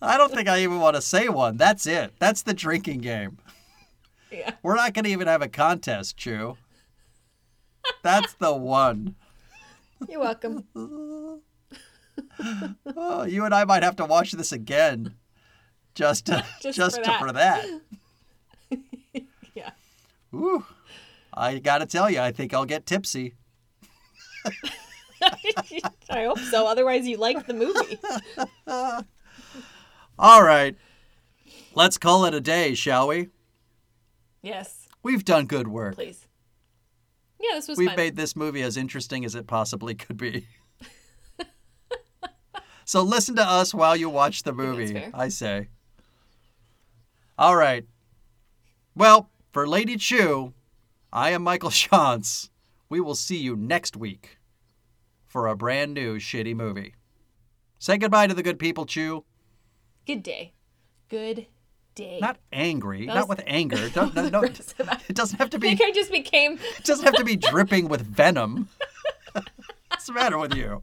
I don't think I even want to say one. That's it. That's the drinking game. yeah. We're not going to even have a contest, Chu. That's the one. You're welcome. Oh, you and I might have to watch this again, just to, just, Just for to, that. for that. Yeah. Ooh, I got to tell you, I think I'll get tipsy. I hope so. Otherwise, you like the movie. All right, let's call it a day, shall we? Yes, We've done good work. please. Yeah, this was We've fun. made this movie as interesting as it possibly could be. So listen to us while you watch the movie. I say. All right. Well, for Lady Chu, I am Michael Shantz. We will see you next week for a brand new shitty movie. Say goodbye to the good people, Chu. Good day. Good day. Not angry, That not with anger. Don't, no, no, it doesn't have to I be. think I just became. It doesn't have to be dripping with venom. What's the matter with you?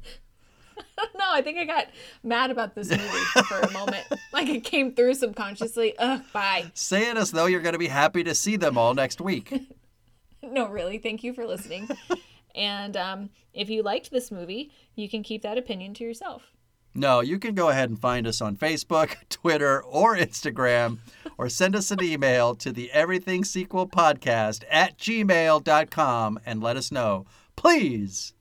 No, I think I got mad about this movie for a moment. Like it came through subconsciously. Ugh, bye. Say it as though you're going to be happy to see them all next week. No, really. Thank you for listening. and um, if you liked this movie, you can keep that opinion to yourself. No, you can go ahead and find us on Facebook, Twitter, or Instagram, or send us an email to the Everything Sequel Podcast at gmail.com and let us know. Please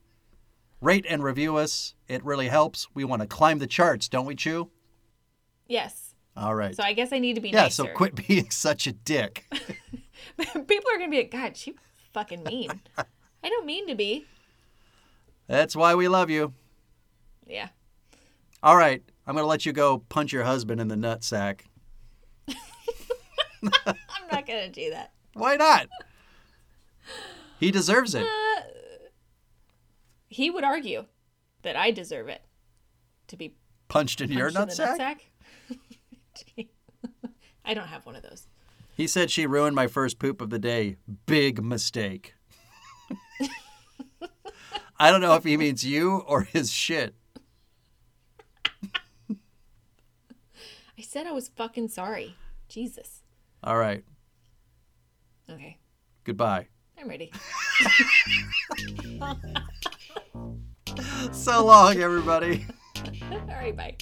rate and review us. It really helps. We want to climb the charts, don't we, Chu? Yes. All right. So I guess I need to be yeah, nicer. so quit being such a dick. People are gonna be like, God, she fucking mean. I don't mean to be. That's why we love you. Yeah. All right. I'm going to let you go punch your husband in the nut sack. I'm not gonna do that. Why not? He deserves it. Uh, He would argue that I deserve it to be Punched in your punched in nut the nutsack. I don't have one of those. He said she ruined my first poop of the day. Big mistake. I don't know if he means you or his shit. I said I was fucking sorry. Jesus. All right. Okay. Goodbye. I'm ready. So long, everybody. All right, bye.